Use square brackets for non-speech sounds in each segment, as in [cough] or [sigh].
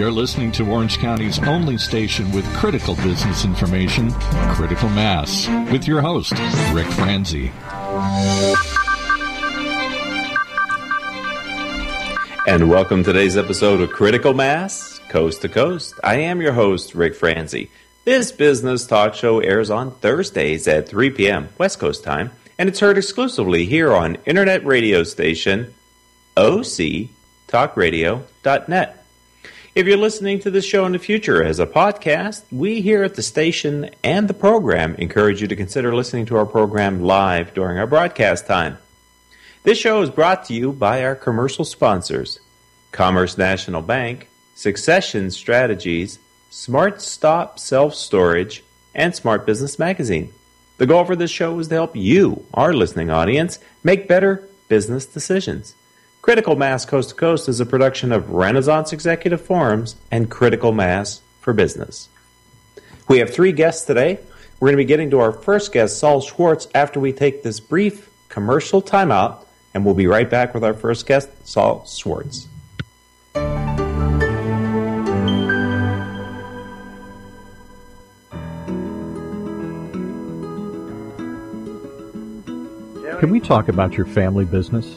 You're listening to Orange County's only station with critical business information, Critical Mass, with your host, Rick Franzi. And welcome to today's episode of Critical Mass, Coast to Coast. I am your host, Rick Franzi. This business talk show airs on Thursdays at 3 p.m. West Coast time, and it's heard exclusively here on internet radio station octalkradio.net. If you're listening to this show in the future as a podcast, we here at the station and the program encourage you to consider listening to our program live during our broadcast time. This show is brought to you by our commercial sponsors Commerce National Bank, Succession Strategies, Smart Stop Self Storage, and Smart Business Magazine. The goal for this show is to help you, our listening audience, make better business decisions. Critical Mass Coast to Coast is a production of Renaissance Executive Forums and Critical Mass for Business. We have three guests today. We're going to be getting to our first guest, Saul Schwartz, after we take this brief commercial timeout, and we'll be right back with our first guest, Saul Schwartz. Can we talk about your family business?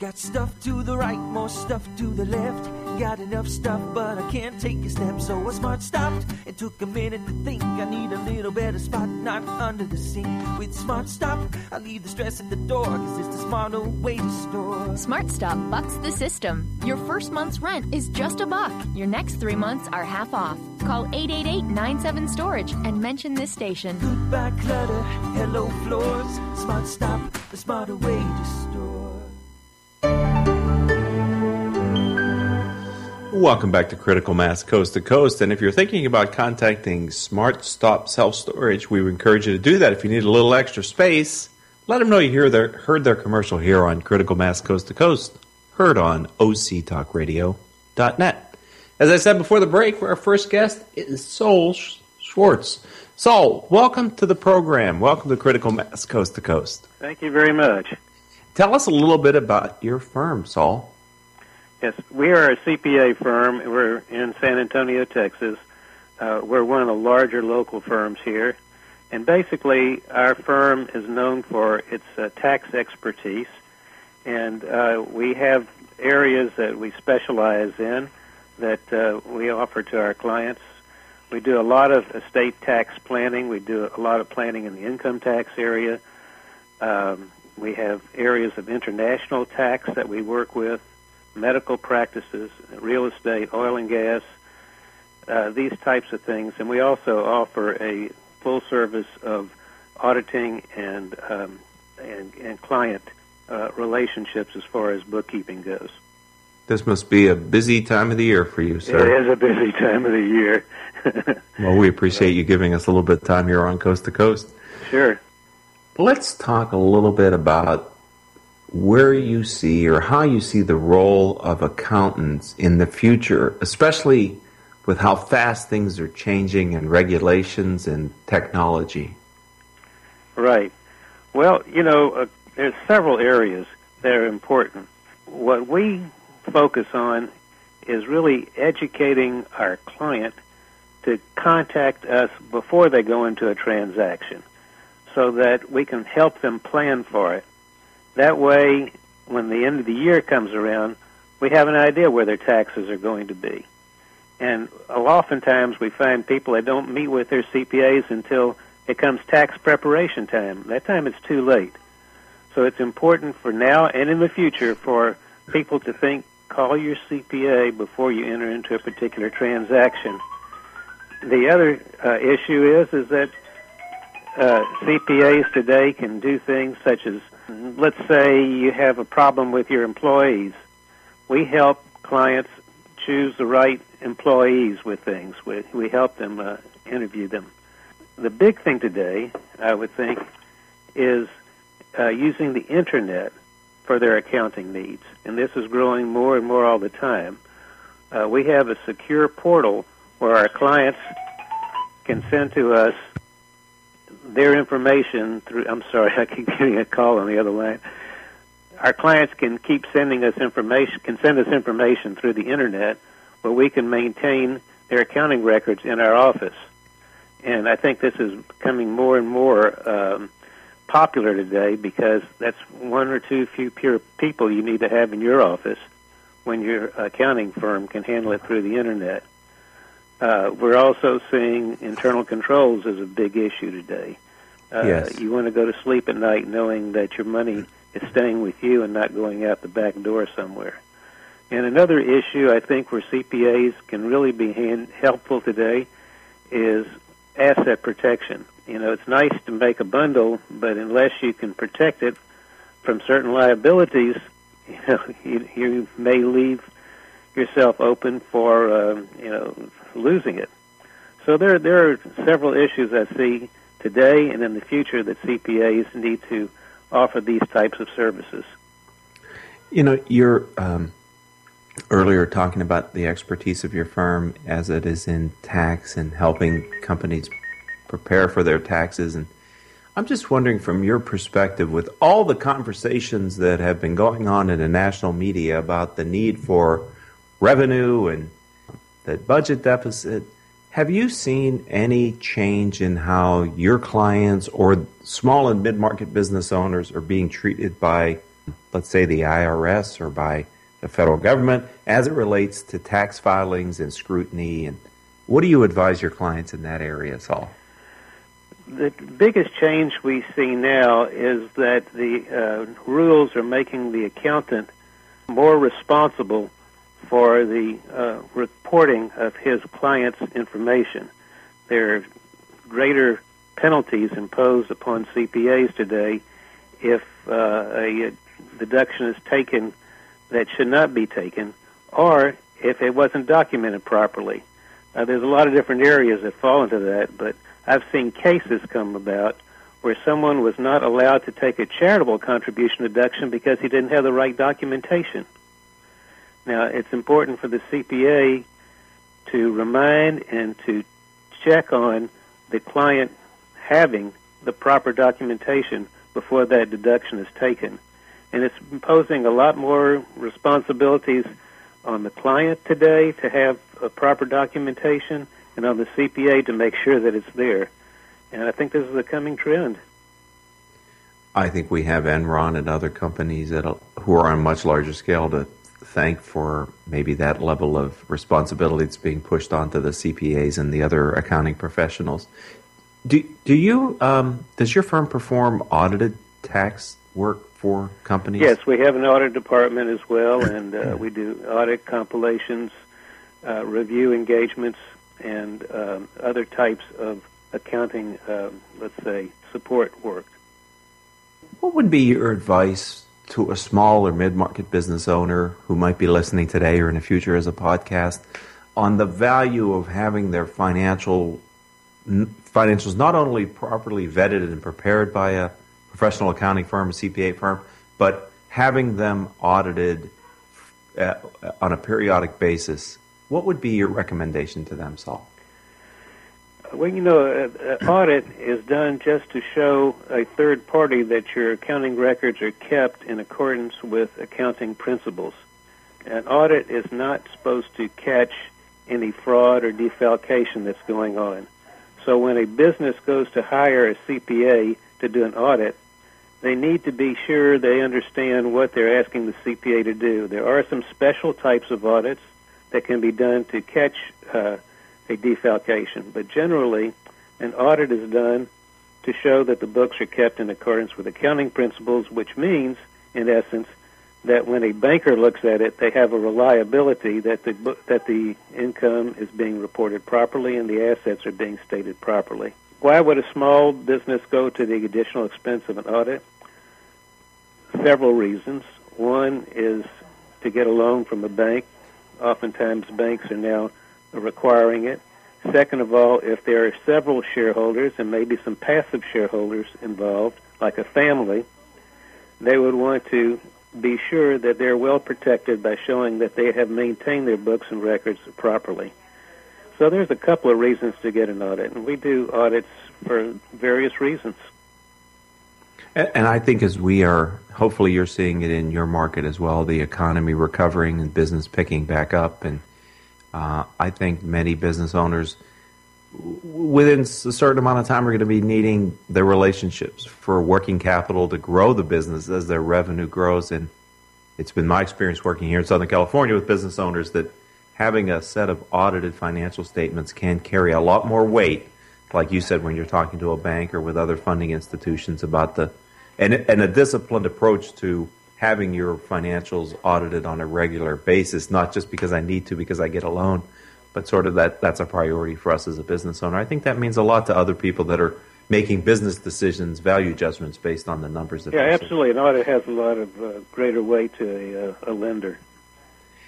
Got stuff to the right, more stuff to the left. Got enough stuff, but I can't take a step. So I smart stopped. It took a minute to think. I need a little better spot, not under the sink. With Smart Stop, I leave the stress at the door, cause it's the smarter way to store. Smart Stop bucks the system. Your first month's rent is just a buck. Your next three months are half off. Call 888-97-STORAGE and mention this station. Goodbye clutter, hello floors. Smart Stop, the smarter way to store. Welcome back to Critical Mass Coast to Coast. And if you're thinking about contacting Smart Stop Self Storage, we would encourage you to do that. If you need a little extra space, let them know you hear their, heard their commercial here on Critical Mass Coast to Coast, heard on octalkradio.net. As I said before the break, our first guest is Saul Schwartz. Saul, welcome to the program. Welcome to Critical Mass Coast to Coast. Thank you very much. Tell us a little bit about your firm, Saul. Yes, we are a CPA firm. We're in San Antonio, Texas. Uh, we're one of the larger local firms here. And basically, our firm is known for its uh, tax expertise. And uh, we have areas that we specialize in that uh, we offer to our clients. We do a lot of estate tax planning. We do a lot of planning in the income tax area. Um, we have areas of international tax that we work with medical practices, real estate, oil and gas, uh, these types of things. And we also offer a full service of auditing and um, and, and client uh, relationships as far as bookkeeping goes. This must be a busy time of the year for you, sir. It is a busy time of the year. [laughs] well, we appreciate you giving us a little bit of time here on Coast to Coast. Sure. Let's talk a little bit about where you see or how you see the role of accountants in the future, especially with how fast things are changing and regulations and technology. Right. Well, you know, uh, there's several areas that are important. What we focus on is really educating our client to contact us before they go into a transaction so that we can help them plan for it that way, when the end of the year comes around, we have an idea where their taxes are going to be. And oftentimes we find people that don't meet with their CPAs until it comes tax preparation time. That time it's too late. So it's important for now and in the future for people to think, call your CPA before you enter into a particular transaction. The other uh, issue is is that uh, CPAs today can do things such as, let's say you have a problem with your employees. We help clients choose the right employees with things. We, we help them uh, interview them. The big thing today, I would think, is uh, using the internet for their accounting needs, and this is growing more and more all the time. Uh, we have a secure portal where our clients can send to us their information through. I'm sorry, [laughs] I keep getting a call on the other line. Our clients can keep sending us information, can send us information through the internet, where we can maintain their accounting records in our office. And I think this is becoming more and more um, popular today because that's one or two few pure people you need to have in your office when your accounting firm can handle it through the internet. Uh, we're also seeing internal controls as a big issue today. Uh, yes. You want to go to sleep at night knowing that your money is staying with you and not going out the back door somewhere. And another issue I think where CPAs can really be hand, helpful today is asset protection. You know, it's nice to make a bundle, but unless you can protect it from certain liabilities, [laughs] you know, you, you may leave yourself open for uh, you know losing it. So there there are several issues I see today and in the future that CPAs need to offer these types of services. You know, you're um, earlier talking about the expertise of your firm as it is in tax and helping companies prepare for their taxes and I'm just wondering from your perspective with all the conversations that have been going on in the national media about the need for revenue and the budget deficit have you seen any change in how your clients or small and mid-market business owners are being treated by let's say the IRS or by the federal government as it relates to tax filings and scrutiny and what do you advise your clients in that area Saul? the biggest change we see now is that the uh, rules are making the accountant more responsible for the uh, reporting of his client's information. There are greater penalties imposed upon CPAs today if uh, a deduction is taken that should not be taken, or if it wasn't documented properly. Uh, there's a lot of different areas that fall into that, but I've seen cases come about where someone was not allowed to take a charitable contribution deduction because he didn't have the right documentation. Now, it's important for the CPA to remind and to check on the client having the proper documentation before that deduction is taken. And it's imposing a lot more responsibilities on the client today to have a proper documentation and on the CPA to make sure that it's there. And I think this is a coming trend. I think we have Enron and other companies that who are on a much larger scale to thank for maybe that level of responsibility that's being pushed onto the CPAs and the other accounting professionals. Do do you um, does your firm perform audited tax work for companies? Yes, we have an audit department as well, [coughs] and uh, we do audit compilations, uh, review engagements, and um, other types of accounting, uh, let's say, support work. What would be your advice to a small or mid market business owner who might be listening today or in the future as a podcast on the value of having their financial financials not only properly vetted and prepared by a professional accounting firm, a CPA firm, but having them audited uh, on a periodic basis what would be your recommendation to them, Saul? Well, you know, an audit is done just to show a third party that your accounting records are kept in accordance with accounting principles. An audit is not supposed to catch any fraud or defalcation that's going on. So when a business goes to hire a CPA to do an audit, they need to be sure they understand what they're asking the CPA to do. There are some special types of audits that can be done to catch uh, a defalcation. But generally, an audit is done to show that the books are kept in accordance with accounting principles, which means, in essence, that when a banker looks at it, they have a reliability that the that the income is being reported properly and the assets are being stated properly. Why would a small business go to the additional expense of an audit? Several reasons. One is to get a loan from a bank. Oftentimes, banks are now requiring it. Second of all, if there are several shareholders and maybe some passive shareholders involved, like a family, they would want to be sure that they're well protected by showing that they have maintained their books and records properly. So there's a couple of reasons to get an audit, and we do audits for various reasons. And I think as we are, hopefully you're seeing it in your market as well, the economy recovering and business picking back up. And uh, I think many business owners within a certain amount of time are going to be needing their relationships for working capital to grow the business as their revenue grows. And it's been my experience working here in Southern California with business owners that having a set of audited financial statements can carry a lot more weight, like you said, when you're talking to a bank or with other funding institutions about the and and a disciplined approach to having your financials audited on a regular basis, not just because I need to because I get a loan but sort of that that's a priority for us as a business owner. I think that means a lot to other people that are making business decisions, value judgments based on the numbers. That yeah, absolutely. An audit has a lot of uh, greater weight to a, uh, a, lender.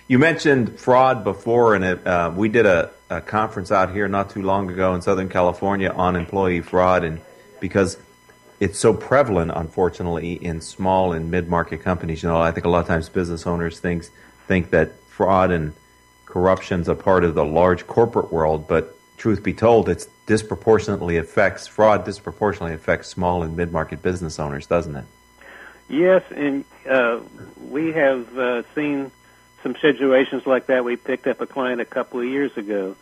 You mentioned fraud before, and it, uh, we did a, a, conference out here not too long ago in Southern California on employee fraud, and because it's so prevalent, unfortunately, in small and mid-market companies. You know, I think a lot of times business owners think think that fraud and corruption's a part of the large corporate world, but truth be told, it disproportionately affects fraud disproportionately affects small and mid market business owners, doesn't it? Yes, and uh, we have uh, seen some situations like that. We picked up a client a couple of years ago.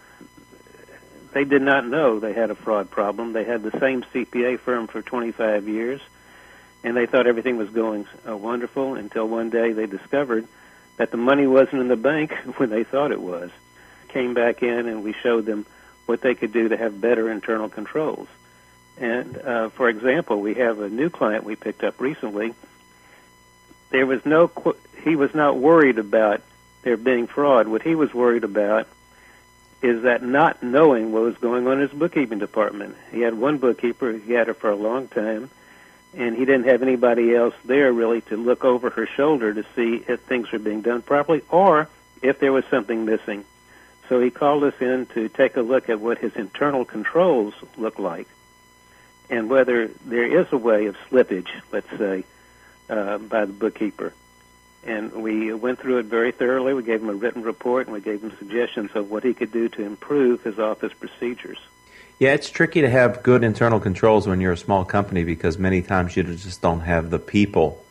They did not know they had a fraud problem. They had the same CPA firm for 25 years, and they thought everything was going uh, wonderful until one day they discovered that the money wasn't in the bank [laughs] when they thought it was. Came back in and we showed them what they could do to have better internal controls. And uh, for example, we have a new client we picked up recently. There was no, he was not worried about there being fraud. What he was worried about is that not knowing what was going on in his bookkeeping department. He had one bookkeeper, he had her for a long time, and he didn't have anybody else there really to look over her shoulder to see if things were being done properly or if there was something missing. So he called us in to take a look at what his internal controls look like and whether there is a way of slippage, let's say, uh, by the bookkeeper. And we went through it very thoroughly. We gave him a written report and we gave him suggestions of what he could do to improve his office procedures. Yeah, it's tricky to have good internal controls when you're a small company because many times you just don't have the people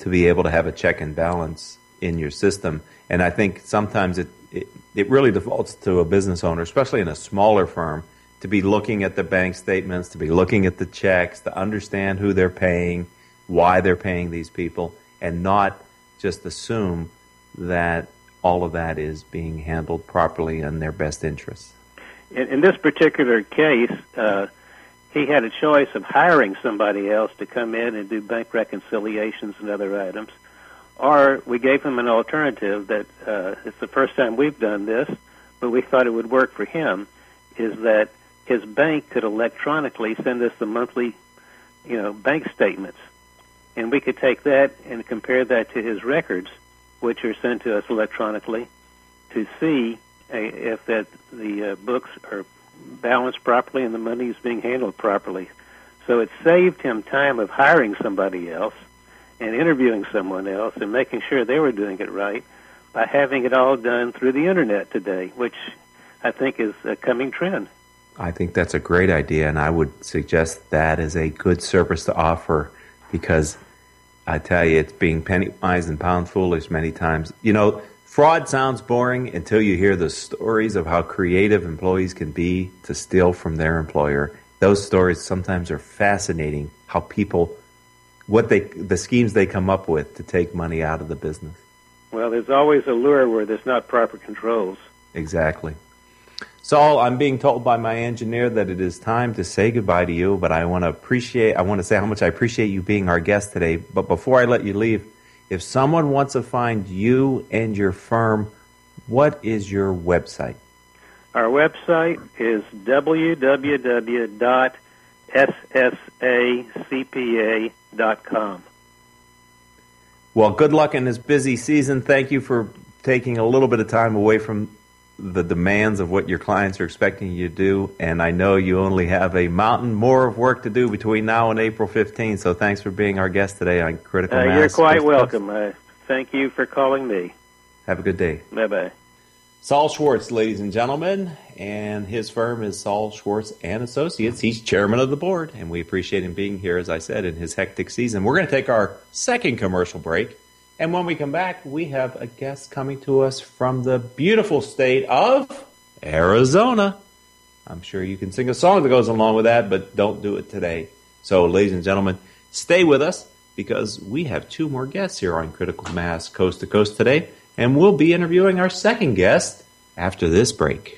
to be able to have a check and balance in your system. And I think sometimes it, it, it really defaults to a business owner, especially in a smaller firm, to be looking at the bank statements, to be looking at the checks, to understand who they're paying, why they're paying these people, and not just assume that all of that is being handled properly in their best interests in, in this particular case, uh, he had a choice of hiring somebody else to come in and do bank reconciliations and other items, or we gave him an alternative that uh, it's the first time we've done this, but we thought it would work for him. Is that his bank could electronically send us the monthly, you know, bank statements, and we could take that and compare that to his records, which are sent to us electronically, to see if that the uh, books are balanced properly and the money is being handled properly. So it saved him time of hiring somebody else and interviewing someone else and making sure they were doing it right by having it all done through the internet today, which I think is a coming trend. I think that's a great idea, and I would suggest that as a good service to offer because I tell you, it's being penny wise and pound foolish many times. You know, Fraud sounds boring until you hear the stories of how creative employees can be to steal from their employer. Those stories sometimes are fascinating how people what they the schemes they come up with to take money out of the business. Well, there's always a lure where there's not proper controls. Exactly. Saul, I'm being told by my engineer that it is time to say goodbye to you, but I want to appreciate I want to say how much I appreciate you being our guest today. But before I let you leave, if someone wants to find you and your firm, what is your website? Our website is www.ssacpa.com. Well, good luck in this busy season. Thank you for taking a little bit of time away from the demands of what your clients are expecting you to do. And I know you only have a mountain more of work to do between now and April 15th. So thanks for being our guest today on Critical Uh, Mass. you're quite Coast welcome. Uh, thank you for calling me. Have a good day. Bye bye. Saul Schwartz, ladies and gentlemen, and his firm is Saul Schwartz and Associates. He's chairman of the board, and we appreciate him being here, as I said, in his hectic season. We're going to take our second commercial break, and when we come back, we have a guest coming to us from the beautiful state of Arizona. I'm sure you can sing a song that goes along with that, but don't do it today. So, ladies and gentlemen, stay with us because we have two more guests here on Critical Mass Coast to Coast today, and we'll be interviewing our second guest after this break.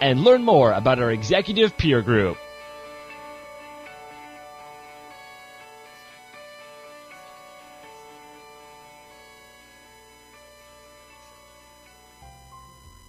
and learn more about our executive peer group.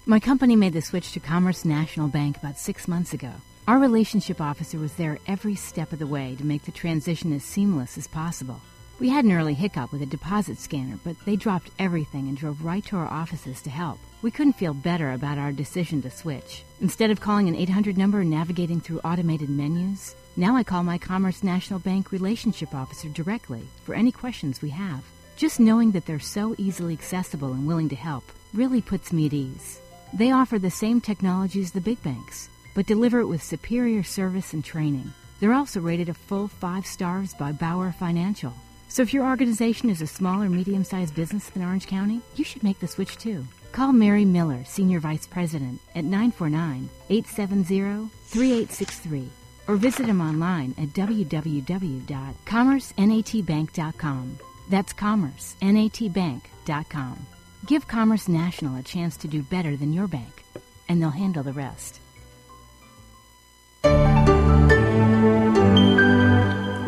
My company made the switch to Commerce National Bank about six months ago. Our relationship officer was there every step of the way to make the transition as seamless as possible. We had an early hiccup with a deposit scanner, but they dropped everything and drove right to our offices to help. We couldn't feel better about our decision to switch. Instead of calling an 800 number and navigating through automated menus, now I call my Commerce National Bank relationship officer directly for any questions we have. Just knowing that they're so easily accessible and willing to help really puts me at ease. They offer the same technology as the big banks, but deliver it with superior service and training. They're also rated a full five stars by Bauer Financial. So if your organization is a small or medium sized business in Orange County, you should make the switch too. Call Mary Miller, Senior Vice President, at 949 870 3863 or visit him online at www.commercenatbank.com. That's commercenatbank.com. Give Commerce National a chance to do better than your bank, and they'll handle the rest.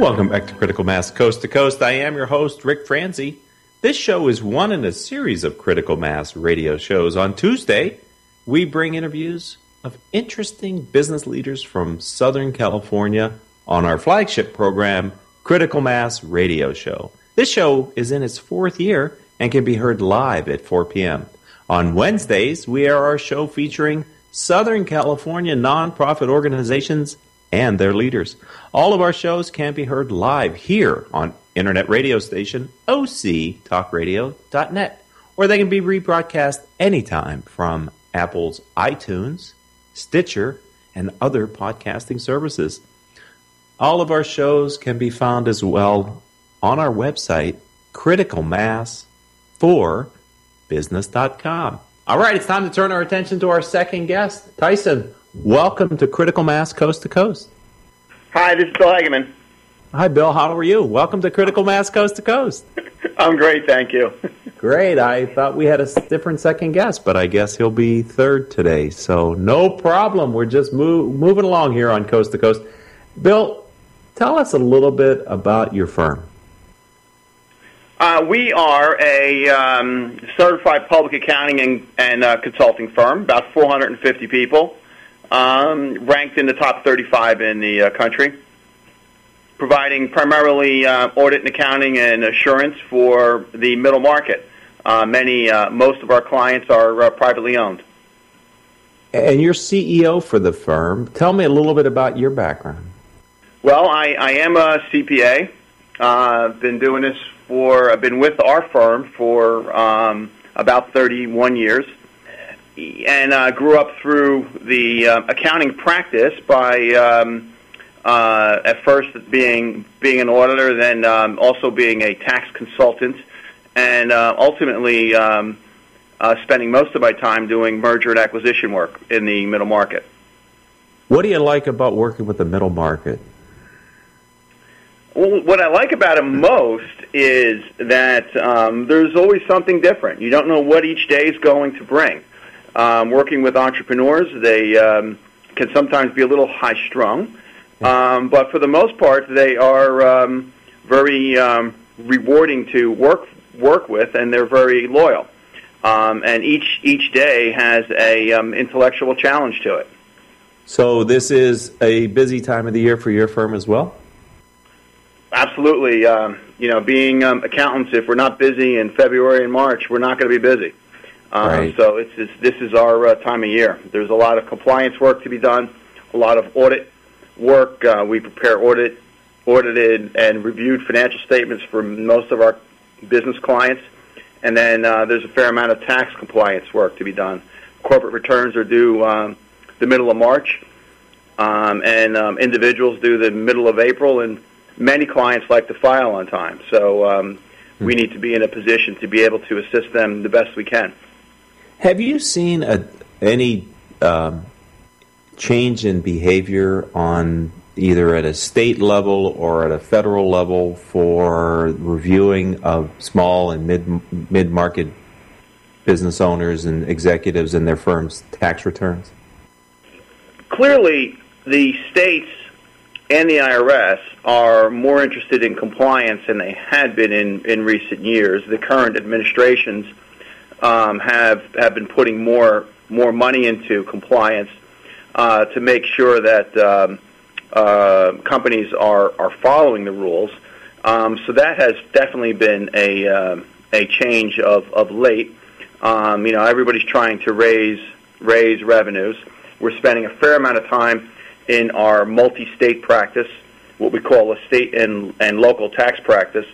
Welcome back to Critical Mass Coast to Coast. I am your host, Rick Franzi. This show is one in a series of Critical Mass radio shows. On Tuesday, we bring interviews of interesting business leaders from Southern California on our flagship program, Critical Mass Radio Show. This show is in its fourth year and can be heard live at 4 p.m. On Wednesdays, we air our show featuring Southern California nonprofit organizations and their leaders. All of our shows can be heard live here on internet radio station octalkradio.net, or they can be rebroadcast anytime from Apple's iTunes, Stitcher, and other podcasting services. All of our shows can be found as well on our website, criticalmass4business.com. All right, it's time to turn our attention to our second guest. Tyson, welcome to Critical Mass Coast to Coast. Hi, this is Bill Hagaman. Hi, Bill. How are you? Welcome to Critical Mass Coast to Coast. [laughs] I'm great, thank you. [laughs] Great. I thought we had a different second guest, but I guess he'll be third today. So no problem. We're just move, moving along here on Coast to Coast. Bill, tell us a little bit about your firm. Uh, we are a um, certified public accounting and, and uh, consulting firm, about 450 people, um, ranked in the top 35 in the uh, country. providing primarily uh, audit and accounting and assurance for the middle market. Uh, many, uh, most of our clients are uh, privately owned. And you're CEO for the firm. Tell me a little bit about your background. Well, I, I am a CPA. Uh, I've been doing this for, I've been with our firm for um, about 31 years. And uh, grew up through the uh, accounting practice by um, uh, at first being being an auditor, then um, also being a tax consultant, and uh, ultimately um, uh, spending most of my time doing merger and acquisition work in the middle market. What do you like about working with the middle market? Well, what I like about it most is that um, there's always something different. You don't know what each day is going to bring. Um, working with entrepreneurs, they um, can sometimes be a little high strung, um, but for the most part, they are um, very um, rewarding to work work with, and they're very loyal. Um, and each each day has a um, intellectual challenge to it. So this is a busy time of the year for your firm as well. Absolutely. Um, you know, being um, accountants, if we're not busy in February and March, we're not going to be busy. Um, Right. So it's, it's this is our uh, time of year. There's a lot of compliance work to be done, a lot of audit work. Uh, we prepare audit, audited and reviewed financial statements for most of our business clients, and then uh, there's a fair amount of tax compliance work to be done. Corporate returns are due um, the middle of March, um, and um, individuals do the middle of April, and many clients like to file on time. So um, we need to be in a position to be able to assist them the best we can. Have you seen a, any um, change in behavior on either at a state level or at a federal level for reviewing of small and mid mid market business owners and executives and their firms' tax returns? clearly the states and the IRS are more interested in compliance than they had been in, in recent years. The current administrations have have been putting more more money into compliance uh, to make sure that um, uh, companies are are following the rules. Um, so that has definitely been a um a change of late. Um, you know, everybody's trying to raise raise revenues. We're spending a fair amount of time in our multi-state practice, what we call a state and, and local tax practice,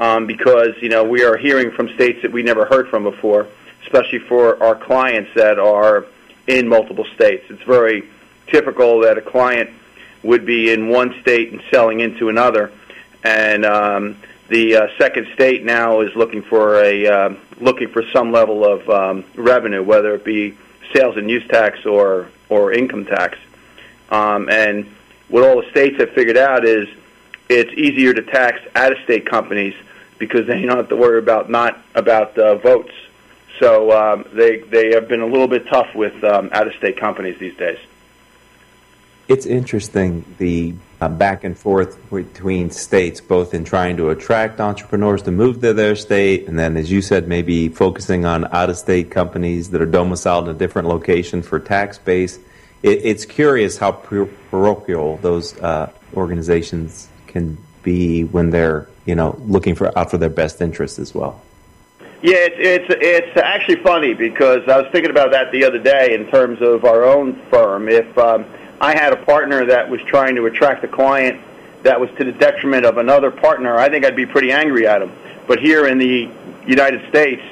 um, because you know we are hearing from states that we never heard from before, especially for our clients that are in multiple states. It's very typical that a client would be in one state and selling into another, and um, the uh, second state now is looking for a uh, looking for some level of um, revenue, whether it be sales and use tax or or income tax. Um, and what all the states have figured out is it's easier to tax out-of-state companies because then you don't have to worry about not about uh, votes. So um, they they have been a little bit tough with um, out-of-state companies these days. It's interesting the uh, back and forth between states, both in trying to attract entrepreneurs to move to their state, and then, as you said, maybe focusing on out of state companies that are domiciled in a different location for tax base. It, it's curious how parochial those uh, organizations can be when they're you know looking for out for their best interests as well. Yeah, it's it's it's actually funny because I was thinking about that the other day in terms of our own firm. If um, I had a partner that was trying to attract a client that was to the detriment of another partner, I think I'd be pretty angry at him. But here in the United States,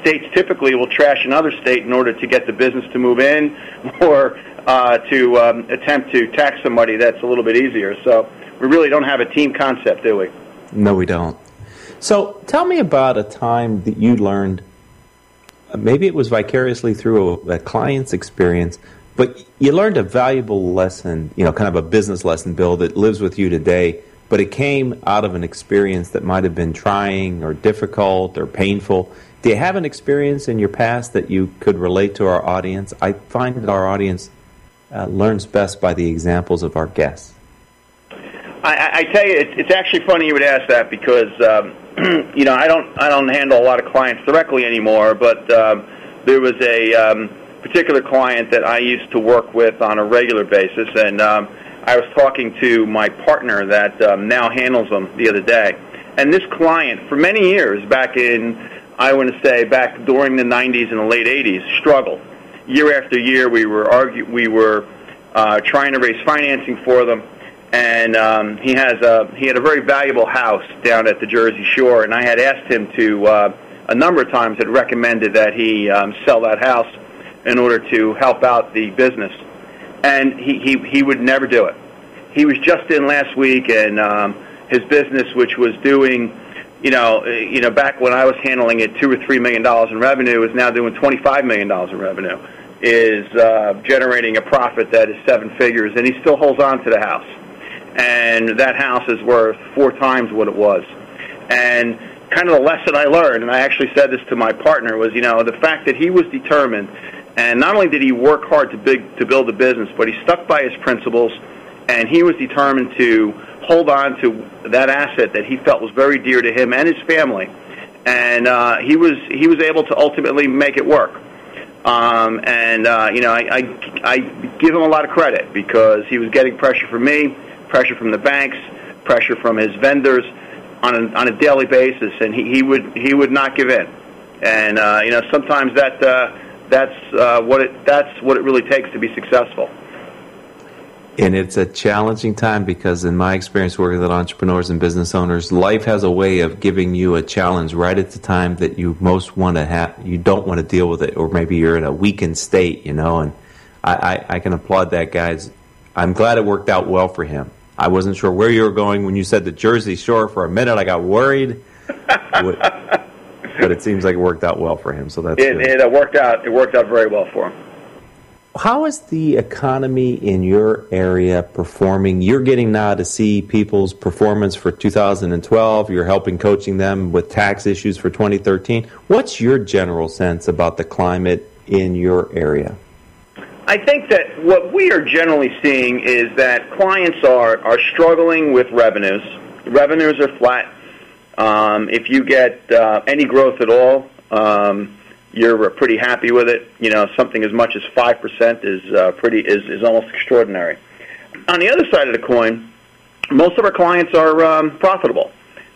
states typically will trash another state in order to get the business to move in [laughs] or uh, to um, attempt to tax somebody that's a little bit easier. So we really don't have a team concept, do we? No, we don't. So tell me about a time that you learned, uh, maybe it was vicariously through a, a client's experience, but you learned a valuable lesson, you know, kind of a business lesson, Bill, that lives with you today, but it came out of an experience that might have been trying or difficult or painful. Do you have an experience in your past that you could relate to our audience? I find that our audience uh, learns best by the examples of our guests. I, I tell you, it's, it's actually funny you would ask that because um, [clears throat] you know I don't I don't handle a lot of clients directly anymore, but um, there was a um, particular client that I used to work with on a regular basis, and um, I was talking to my partner that um, now handles them the other day, and this client for many years back in I want to say back during the 90s and the late 80s struggled. Year after year, we were argue we were uh, trying to raise financing for them, and um, he has a he had a very valuable house down at the Jersey Shore, and I had asked him to uh, a number of times had recommended that he um, sell that house in order to help out the business, and he he he would never do it. He was just in last week, and um, his business, which was doing you know, you know, back when I was handling it, two or three million dollars in revenue is now doing twenty-five million dollars in revenue, is uh, generating a profit that is seven figures, and he still holds on to the house, and that house is worth four times what it was, and kind of the lesson I learned, and I actually said this to my partner, was you know the fact that he was determined, and not only did he work hard to big to build a business, but he stuck by his principles, and he was determined to hold on to that asset that he felt was very dear to him and his family, and uh, he was he was able to ultimately make it work. Um, and uh, you know, I, I I give him a lot of credit because he was getting pressure from me, pressure from the banks, pressure from his vendors on a, on a daily basis, and he, he would he would not give in. And uh, you know, sometimes that uh, that's uh, what it that's what it really takes to be successful. And it's a challenging time because in my experience working with entrepreneurs and business owners life has a way of giving you a challenge right at the time that you most want to have you don't want to deal with it or maybe you're in a weakened state you know and I, I, I can applaud that guys. I'm glad it worked out well for him i wasn't sure where you were going when you said the jersey shore for a minute i got worried [laughs] but it seems like it worked out well for him so that's it, it worked out it worked out very well for him how is the economy in your area performing? You're getting now to see people's performance for 2012. You're helping coaching them with tax issues for 2013. What's your general sense about the climate in your area? I think that what we are generally seeing is that clients are, are struggling with revenues. Revenues are flat. Um, if you get uh, any growth at all, um, you're pretty happy with it. You know, something as much as five percent is uh, pretty is is almost extraordinary. On the other side of the coin, most of our clients are um, profitable.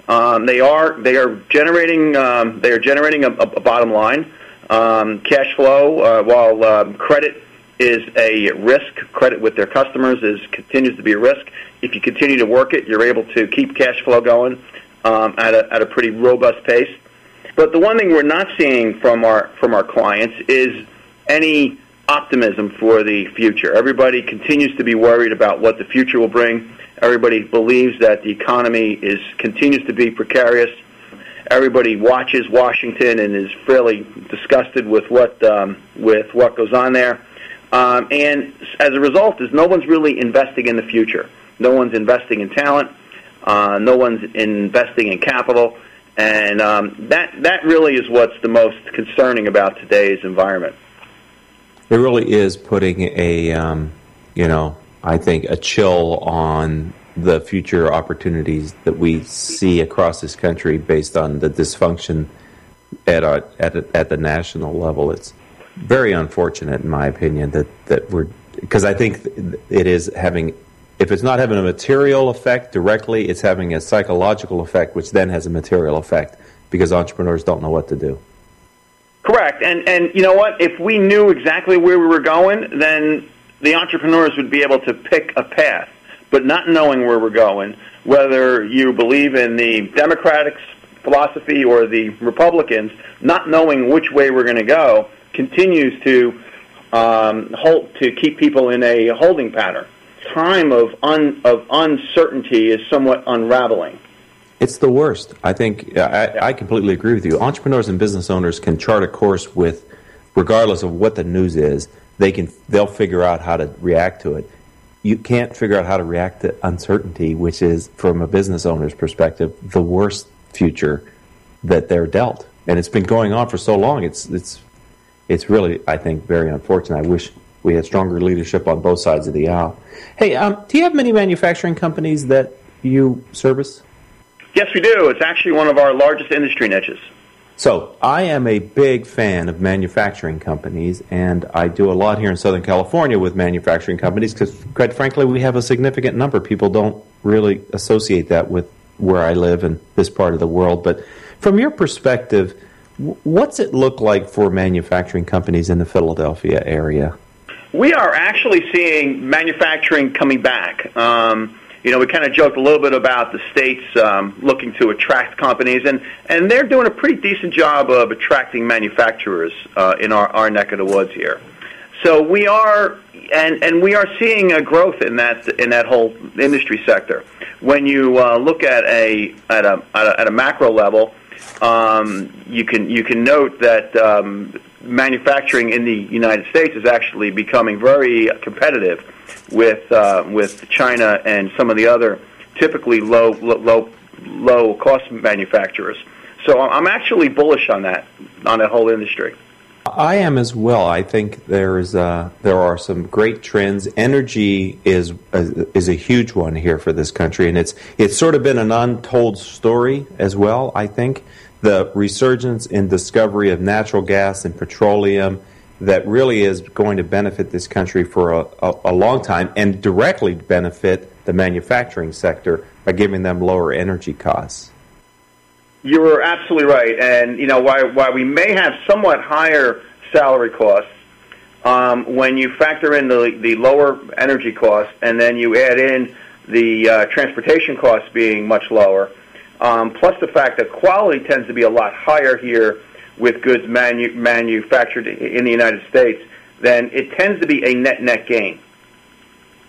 Um, they are they are generating um, they are generating a, a bottom line. Um, cash flow, uh, while um, credit is a risk, credit with their customers is continues to be a risk. If you continue to work it, you're able to keep cash flow going um, at a at a pretty robust pace. But the one thing we're not seeing from our from our clients is any optimism for the future. Everybody continues to be worried about what the future will bring. Everybody believes that the economy is continues to be precarious. Everybody watches Washington and is fairly disgusted with what um, with what goes on there. Um, and as a result, is no one's really investing in the future. No one's investing in talent. Uh, no one's investing in capital. And um, that that really is what's the most concerning about today's environment. It really is putting a, um, you know, I think a chill on the future opportunities that we see across this country based on the dysfunction at a, at at the national level. It's very unfortunate, in my opinion, that that we're because I think it is having if it's not having a material effect directly, it's having a psychological effect, which then has a material effect because entrepreneurs don't know what to do. Correct. And and you know what? If we knew exactly where we were going, then the entrepreneurs would be able to pick a path. But not knowing where we're going, whether you believe in the Democratic philosophy or the Republicans, not knowing which way we're going to go continues to um, hold to keep people in a holding pattern time of un, of uncertainty is somewhat unraveling. It's the worst. I think I, I completely agree with you. Entrepreneurs and business owners can chart a course with, regardless of what the news is, they can they'll figure out how to react to it. You can't figure out how to react to uncertainty, which is, from a business owner's perspective, the worst future that they're dealt. And it's been going on for so long. It's it's it's really, I think, very unfortunate. I wish we had stronger leadership on both sides of the aisle. Hey, um, do you have many manufacturing companies that you service? Yes, we do. It's actually one of our largest industry niches. So, I am a big fan of manufacturing companies, and I do a lot here in Southern California with manufacturing companies because, quite frankly, we have a significant number. People don't really associate that with where I live in this part of the world. But from your perspective, what's it look like for manufacturing companies in the Philadelphia area? We are actually seeing manufacturing coming back. Um, you know, we kind of joked a little bit about the states um, looking to attract companies, and, and they're doing a pretty decent job of attracting manufacturers uh, in our, our neck of the woods here. So we are, and, and we are seeing a growth in that in that whole industry sector. When you uh, look at a, at a at a at a macro level, um, you can you can note that um, manufacturing in the United States is actually becoming very competitive with uh, with China and some of the other typically low low low cost manufacturers. So I'm actually bullish on that on that whole industry. I am as well. I think there's uh, there are some great trends. Energy is uh, is a huge one here for this country, and it's it's sort of been an untold story as well. I think the resurgence in discovery of natural gas and petroleum that really is going to benefit this country for a, a, a, long time and directly benefit the manufacturing sector by giving them lower energy costs. You were absolutely right, and you know why why we may have somewhat higher salary costs um, when you factor in the the lower energy costs and then you add in the uh, transportation costs being much lower um, plus the fact that quality tends to be a lot higher here with goods manu- manufactured in the United States, then it tends to be a net net gain.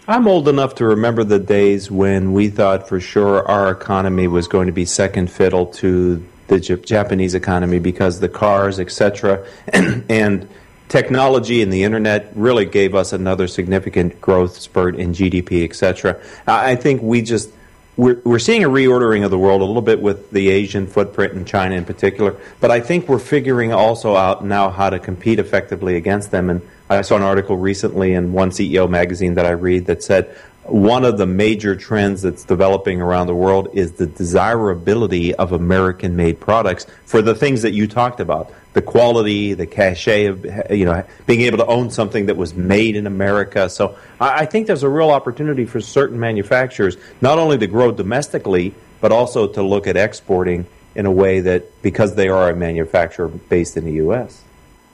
I'm old enough to remember the days when we thought for sure our economy was going to be second fiddle to the Japanese economy because the cars, etc., [clears throat] and technology and the internet really gave us another significant growth spurt in GDP, etc. I think we just we're, we're seeing a reordering of the world a little bit with the Asian footprint and China in particular, but I think we're figuring also out now how to compete effectively against them. And I saw an article recently in one CEO magazine that I read that said one of the major trends that's developing around the world is the desirability of American made products for the things that you talked about the quality, the cachet of you know being able to own something that was made in America. So I, think there's a real opportunity for certain manufacturers not only to grow domestically but also to look at exporting in a way that because they are a manufacturer based in the U.S.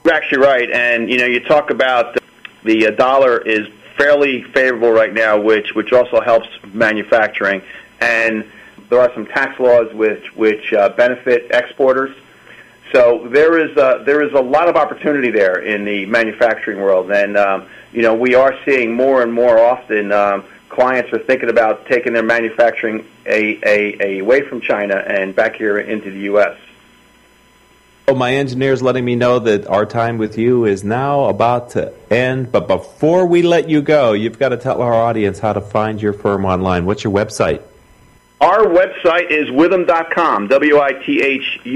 You're actually right, and you know you talk about the uh, dollar is fairly favorable right now, which which also helps manufacturing, and there are some tax laws which which uh, benefit exporters. So there is a, there is a lot of opportunity there in the manufacturing world, and um, you know we are seeing more and more often um, clients are thinking about taking their manufacturing a, a, a away from China and back here into the U.S. Oh, my engineer's letting me know that our time with you is now about to end. But before we let you go, you've got to tell our audience how to find your firm online. What's your website? Our website is withum.com, W-I-T-H-U-M.com,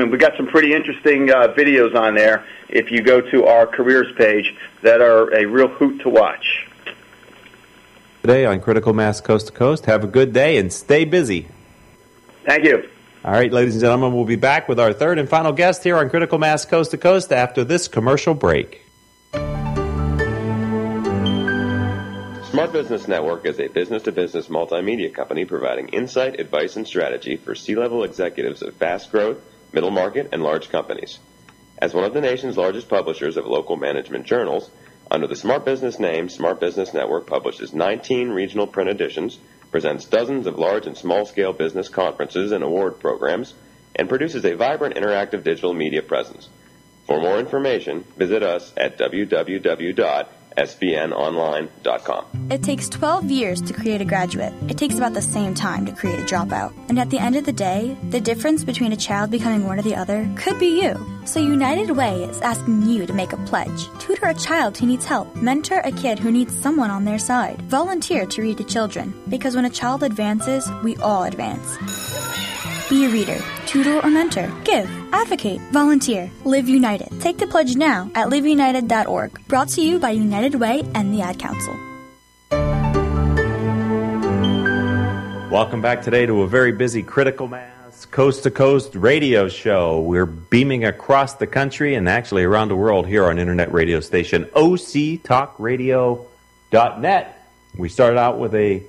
and we've got some pretty interesting uh, videos on there if you go to our careers page that are a real hoot to watch. Today on Critical Mass Coast to Coast, have a good day and stay busy. Thank you. All right, ladies and gentlemen, we'll be back with our third and final guest here on Critical Mass Coast to Coast after this commercial break. Smart Business Network is a business to business multimedia company providing insight, advice, and strategy for C level executives of fast growth, middle market, and large companies. As one of the nation's largest publishers of local management journals, under the Smart Business name, Smart Business Network publishes 19 regional print editions, presents dozens of large and small scale business conferences and award programs, and produces a vibrant interactive digital media presence. For more information, visit us at www sbnonline.com. It takes 12 years to create a graduate. It takes about the same time to create a dropout. And at the end of the day, the difference between a child becoming one or the other could be you. So United Way is asking you to make a pledge. Tutor a child who needs help. Mentor a kid who needs someone on their side. Volunteer to read to children. Because when a child advances, we all advance. Be a reader, tutor, or mentor. Give, advocate, volunteer. Live United. Take the pledge now at liveunited.org. Brought to you by United Way and the Ad Council. Welcome back today to a very busy Critical Mass Coast to Coast radio show. We're beaming across the country and actually around the world here on internet radio station octalkradio.net. We started out with a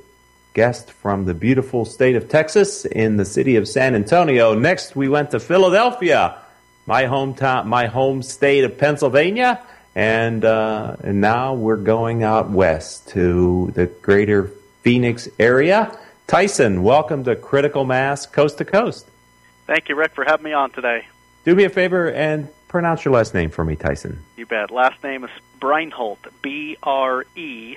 guest from the beautiful state of Texas in the city of San Antonio. Next, we went to Philadelphia, my hometown, my home state of Pennsylvania. And, uh, and now we're going out west to the greater Phoenix area. Tyson, welcome to Critical Mass Coast to Coast. Thank you, Rick, for having me on today. Do me a favor and pronounce your last name for me, Tyson. You bet. Last name is Breinholt. B R E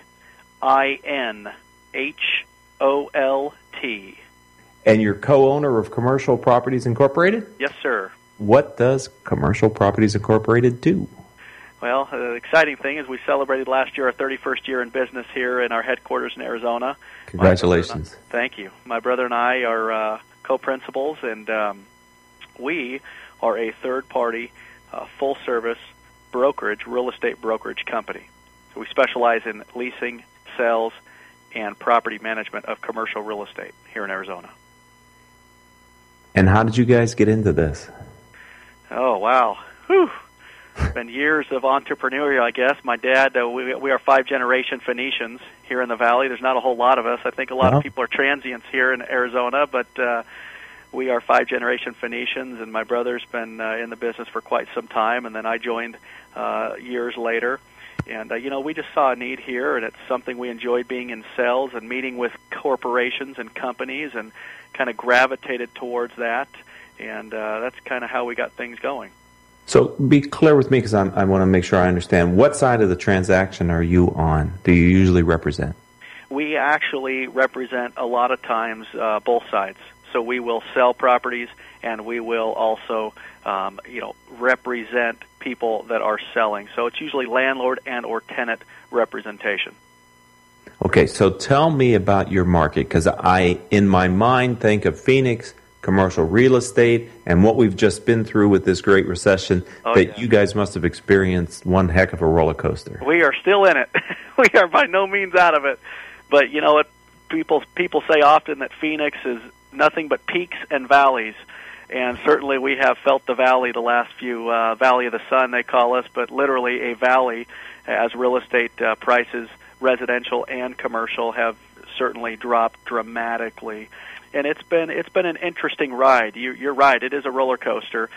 I N H O L T. And you're co owner of Commercial Properties Incorporated? Yes, sir. What does Commercial Properties Incorporated do? Well, the exciting thing is we celebrated last year our 31st year in business here in our headquarters in Arizona. Congratulations. I, thank you. My brother and I are uh, co-principals, and um, we are a third-party, uh, full-service brokerage, real estate brokerage company. So we specialize in leasing, sales, and property management of commercial real estate here in Arizona. And how did you guys get into this? Oh wow, Whew. It's been years of entrepreneurial, I guess. My dad, uh, we, we are five generation Phoenicians here in the valley. There's not a whole lot of us. I think a lot of people are transients here in Arizona, but uh, we are five generation Phoenicians, and my brother's been uh, in the business for quite some time, and then I joined uh, years later. And uh, you know, we just saw a need here, and it's something we enjoyed being in sales and meeting with corporations and companies, and kind of gravitated towards that. And uh, that's kind of how we got things going. So be clear with me because I want to make sure I understand. What side of the transaction are you on? Do you usually represent? we actually represent a lot of times uh, both sides. So we will sell properties, and we will also, um, you know, represent people that are selling. So it's usually landlord and or tenant representation. Okay, so tell me about your market because I, in my mind, think of Phoenix commercial real estate and what we've just been through with this great recession. Oh, that yeah. you guys must have experienced one heck of a roller coaster. We are still in it. [laughs] we are by no means out of it. But you know what? People people say often that Phoenix is nothing but peaks and valleys, and certainly we have felt the valley the last few uh, Valley of the Sun they call us, but literally a valley as real estate uh, prices, residential and commercial, have certainly dropped dramatically. And it's been it's been an interesting ride. You, you're right; it is a roller coaster,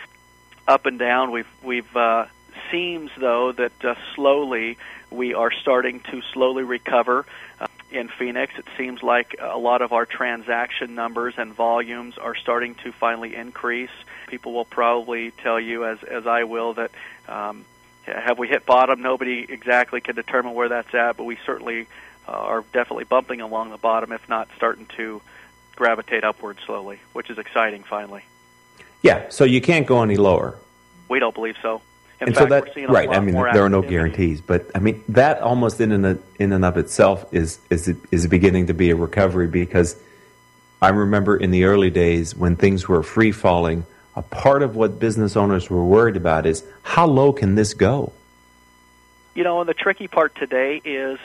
up and down. We've we've uh, seems though that uh, slowly we are starting to slowly recover uh, in Phoenix. It seems like a lot of our transaction numbers and volumes are starting to finally increase. People will probably tell you, as as I will, that um, have we hit bottom? Nobody exactly can determine where that's at, but we certainly uh, are definitely bumping along the bottom, if not starting to gravitate upward slowly, which is exciting. Finally, Yeah, so you can't go any lower. we don't believe so. In and fact, so that we're seeing right. I mean, there are no guarantees, but I mean that almost in and of, in and of itself is is is beginning to be a recovery because I remember in the early days when things were free falling. A part of what business owners were worried about is how low can this go? You know, and the tricky part today is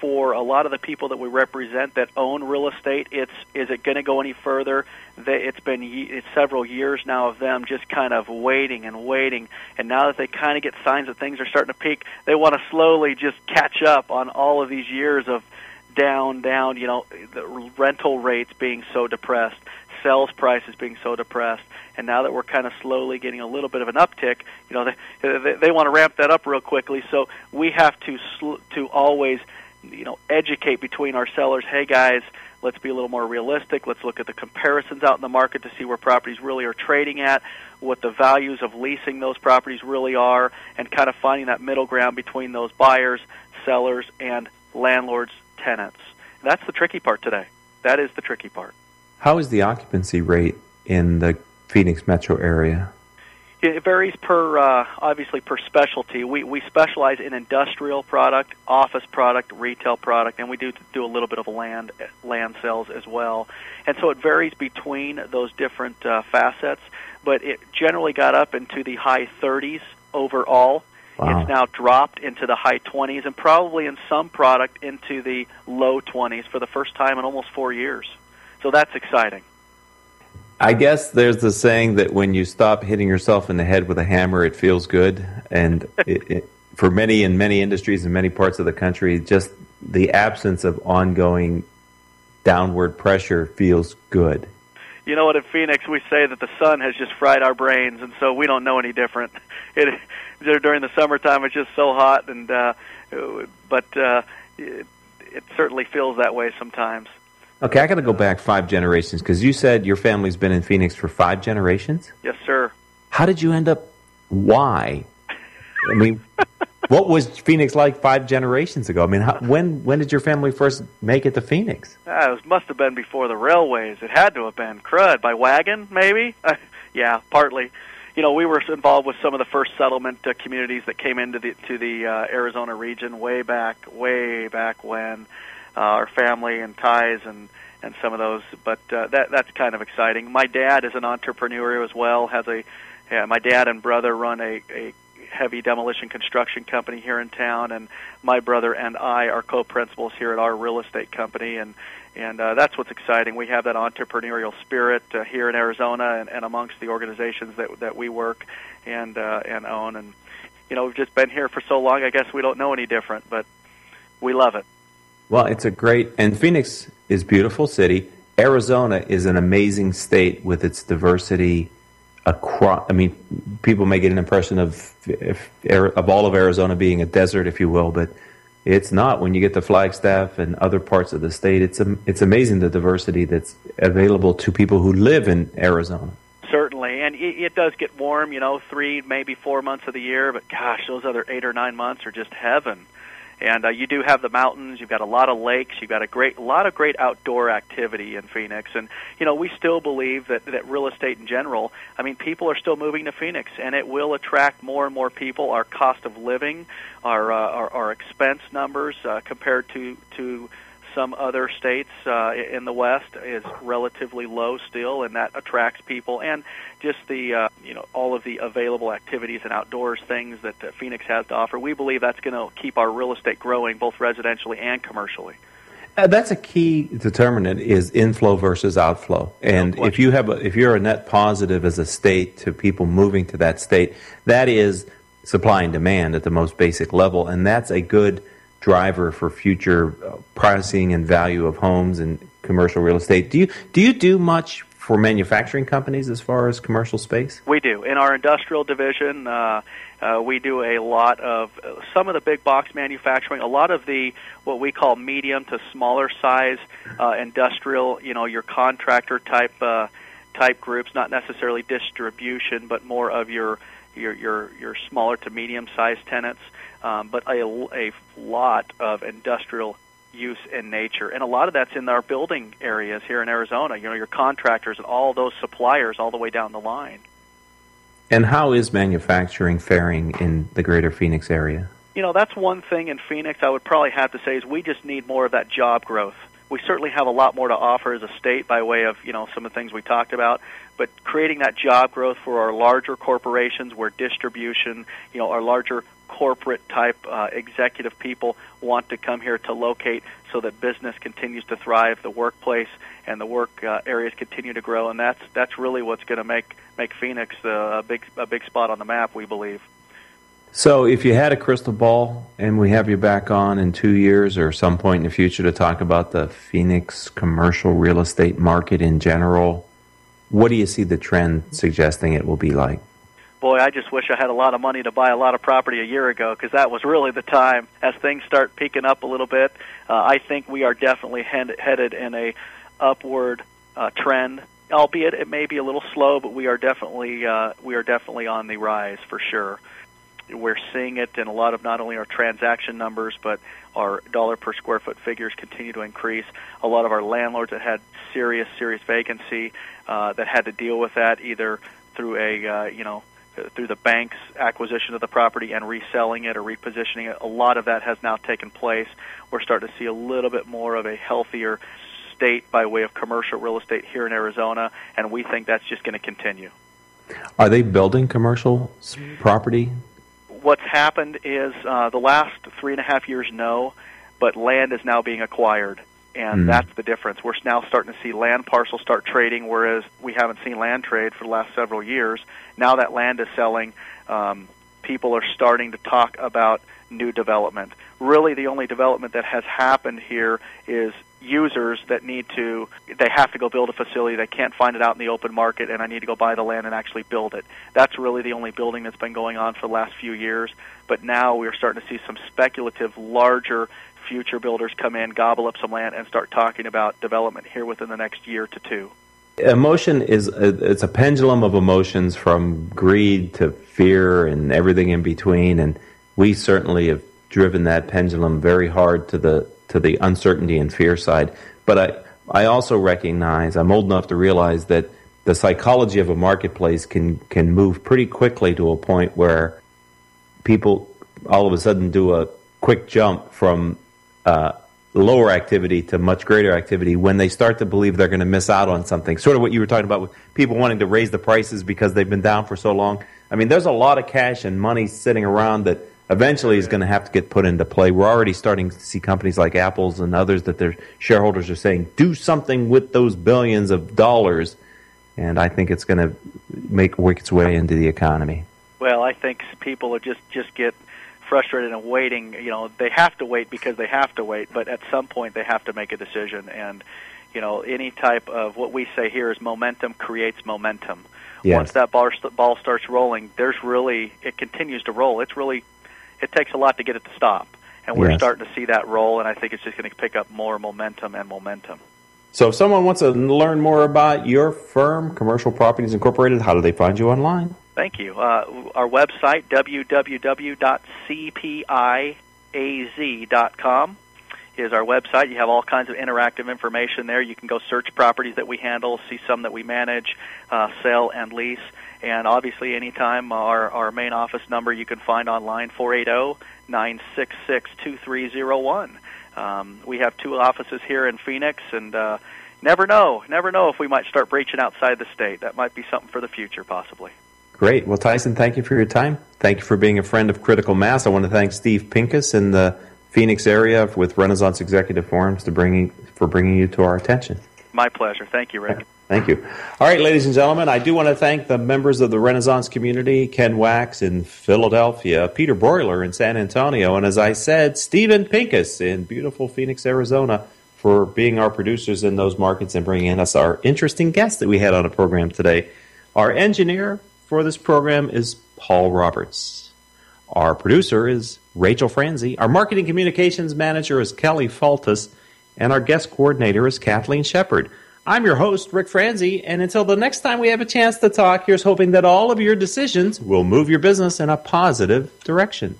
for a lot of the people that we represent that own real estate. It's is it going to go any further? It's been it's several years now of them just kind of waiting and waiting, and now that they kind of get signs that things are starting to peak, they want to slowly just catch up on all of these years of down, down. You know, the rental rates being so depressed, sales prices being so depressed, and now that we're kind of slowly getting a little bit of an uptick, you know, they they, they want to ramp that up real quickly. So we have to sl- to always, you know, educate between our sellers. Hey guys, let's be a little more realistic. Let's look at the comparisons out in the market to see where properties really are trading at, what the values of leasing those properties really are, and kind of finding that middle ground between those buyers, sellers, and landlords, tenants. That's the tricky part today. That is the tricky part. How is the occupancy rate in the Phoenix metro area? It varies per uh, obviously per specialty. We we specialize in industrial product, office product, retail product, and we do do a little bit of land land sales as well. And so it varies between those different uh, facets. But it generally got up into the high 30s overall. Wow. It's now dropped into the high 20s, and probably in some product into the low 20s for the first time in almost four years. So that's exciting. I guess there's the saying that when you stop hitting yourself in the head with a hammer, it feels good. And [laughs] it, it, for many in many industries in many parts of the country, just the absence of ongoing downward pressure feels good. You know what? In Phoenix, we say that the sun has just fried our brains, and so we don't know any different. [laughs] It during the summertime, it's just so hot, and uh, but uh, it, it certainly feels that way sometimes. Okay, I got to go back five generations because you said your family's been in Phoenix for five generations. Yes, sir. How did you end up? Why? I mean, [laughs] what was Phoenix like five generations ago? I mean, how, when when did your family first make it to Phoenix? Uh, it must have been before the railways. It had to have been crud by wagon, maybe. Uh, yeah, partly. You know, we were involved with some of the first settlement uh, communities that came into the to the uh, Arizona region way back, way back when uh, our family and ties and and some of those. But uh, that that's kind of exciting. My dad is an entrepreneur as well. Has a yeah, my dad and brother run a, a heavy demolition construction company here in town, and my brother and I are co-principals here at our real estate company, and and uh, that's what's exciting. We have that entrepreneurial spirit uh, here in Arizona and, and amongst the organizations that that we work and uh, and own, and you know we've just been here for so long. I guess we don't know any different, but we love it. Well, it's a great, and Phoenix is beautiful city. Arizona is an amazing state with its diversity across. I mean, people may get an impression of if, of all of Arizona being a desert, if you will, but it's not. When you get to Flagstaff and other parts of the state, it's it's amazing the diversity that's available to people who live in Arizona. Certainly, and it, it does get warm. You know, three maybe four months of the year, but gosh, those other eight or nine months are just heaven and uh, you do have the mountains. You've got a lot of lakes. You've got a great, a lot of great outdoor activity in Phoenix. And you know, we still believe that that real estate in general. I mean, people are still moving to Phoenix, and it will attract more and more people. Our cost of living, our uh, our, our expense numbers uh, compared to to some other states uh, in the West is relatively low still, and that attracts people. And just the uh, you know all of the available activities and outdoors things that uh, Phoenix has to offer, we believe that's going to keep our real estate growing both residentially and commercially. Uh, that's a key determinant is inflow versus outflow. And no if you have a, if you're a net positive as a state to people moving to that state, that is supply and demand at the most basic level, and that's a good driver for future uh, pricing and value of homes and commercial real estate. Do you do you do much for manufacturing companies as far as commercial space? We do. In our industrial division, uh, uh, we do a lot of uh, some of the big box manufacturing, a lot of the what we call medium to smaller size uh, industrial. You know, your contractor type uh, type groups, not necessarily distribution, but more of your your your, your smaller to medium sized tenants um, but a, a lot of industrial use in nature, and a lot of that's in our building areas here in Arizona. You know, your contractors and all those suppliers all the way down the line. And how is manufacturing faring in the greater Phoenix area? You know, that's one thing in Phoenix I would probably have to say is we just need more of that job growth. We certainly have a lot more to offer as a state by way of, you know, some of the things we talked about, but creating that job growth for our larger corporations where distribution, you know, our larger corporate type uh, executive people want to come here to locate so that business continues to thrive, the workplace and the work uh, areas continue to grow, and that's that's really what's going to make make Phoenix uh, a big a big spot on the map. We believe. So, if you had a crystal ball, and we have you back on in two years or some point in the future to talk about the Phoenix commercial real estate market in general, what do you see the trend suggesting it will be like? Boy, I just wish I had a lot of money to buy a lot of property a year ago because that was really the time. As things start peaking up a little bit, uh, I think we are definitely head- headed in a upward uh, trend. Albeit it may be a little slow, but we are definitely uh, we are definitely on the rise for sure. We're seeing it in a lot of not only our transaction numbers, but our dollar per square foot figures continue to increase. A lot of our landlords that had serious, serious vacancy uh, that had to deal with that either through a uh, you know through the bank's acquisition of the property and reselling it or repositioning it. A lot of that has now taken place. We're starting to see a little bit more of a healthier state by way of commercial real estate here in Arizona, and we think that's just going to continue. Are they building commercial property? What's happened is uh, the last three and a half years, no, but land is now being acquired and Mm. that's the difference. We're now starting to see land parcels start trading, whereas we haven't seen land trade for the last several years. Now that land is selling, um, people are starting to talk about new development. Really, the only development that has happened here is users that need to they have to go build a facility they can't find it out in the open market and I need to go buy the land and actually build it. That's really the only building that's been going on for the last few years, but now we're starting to see some speculative larger future builders come in, gobble up some land and start talking about development here within the next year to two. Emotion is a, it's a pendulum of emotions from greed to fear and everything in between, and we certainly have driven that pendulum very hard to the to the uncertainty and fear side. But I I also recognize I'm old enough to realize that the psychology of a marketplace can can move pretty quickly to a point where people all of a sudden do a quick jump from uh, lower activity to much greater activity when they start to believe they're going to miss out on something. Sort of what you were talking about with people wanting to raise the prices because they've been down for so long. I mean, there's a lot of cash and money sitting around that eventually is going to have to get put into play. We're already starting to see companies like Apple's and others that their shareholders are saying, do something with those billions of dollars. And I think it's going to make work its way into the economy. Well, I think people are just just get frustrated and waiting. You know, they have to wait because they have to wait, but at some point they have to make a decision. And you know, any type of what we say here is momentum creates momentum. Yes. Once that ball, ball starts rolling, there's really it continues to roll. It's really it takes a lot to get it to stop, and we're Yes. starting to see that roll. And I think it's just going to pick up more momentum and momentum. So if someone wants to learn more about your firm, Commercial Properties Incorporated, how do they find you online? Thank you. Uh, our website, www.cpiaz.com, is our website. You have all kinds of interactive information there. You can go search properties that we handle, see some that we manage, uh, sell, and lease. And obviously, anytime our, our main office number you can find online, 480 966 2301. Um, We have two offices here in Phoenix, and uh, never know, never know if we might start breaching outside the state. That might be something for the future, possibly. Great. Well, Tyson, thank you for your time. Thank you for being a friend of Critical Mass. I want to thank Steve Pincus in the Phoenix area with Renaissance Executive Forums to bring, for bringing you to our attention. My pleasure. Thank you, Rick. Thank you. All right, ladies and gentlemen, I do want to thank the members of the Renaissance community, Ken Wax in Philadelphia, Peter Broiler in San Antonio, and as I said, Stephen Pincus in beautiful Phoenix, Arizona, for being our producers in those markets and bringing us our interesting guests that we had on the program today. Our engineer for this program is Paul Roberts. Our producer is Rachel Franzi. Our marketing communications manager is Kelly Faltus. And our guest coordinator is Kathleen Shepard. I'm your host, Rick Franzi, and until the next time we have a chance to talk, here's hoping that all of your decisions will move your business in a positive direction.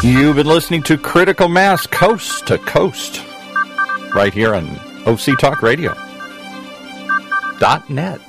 You've been listening to Critical Mass Coast to Coast right here on OC Talk Radio. Net.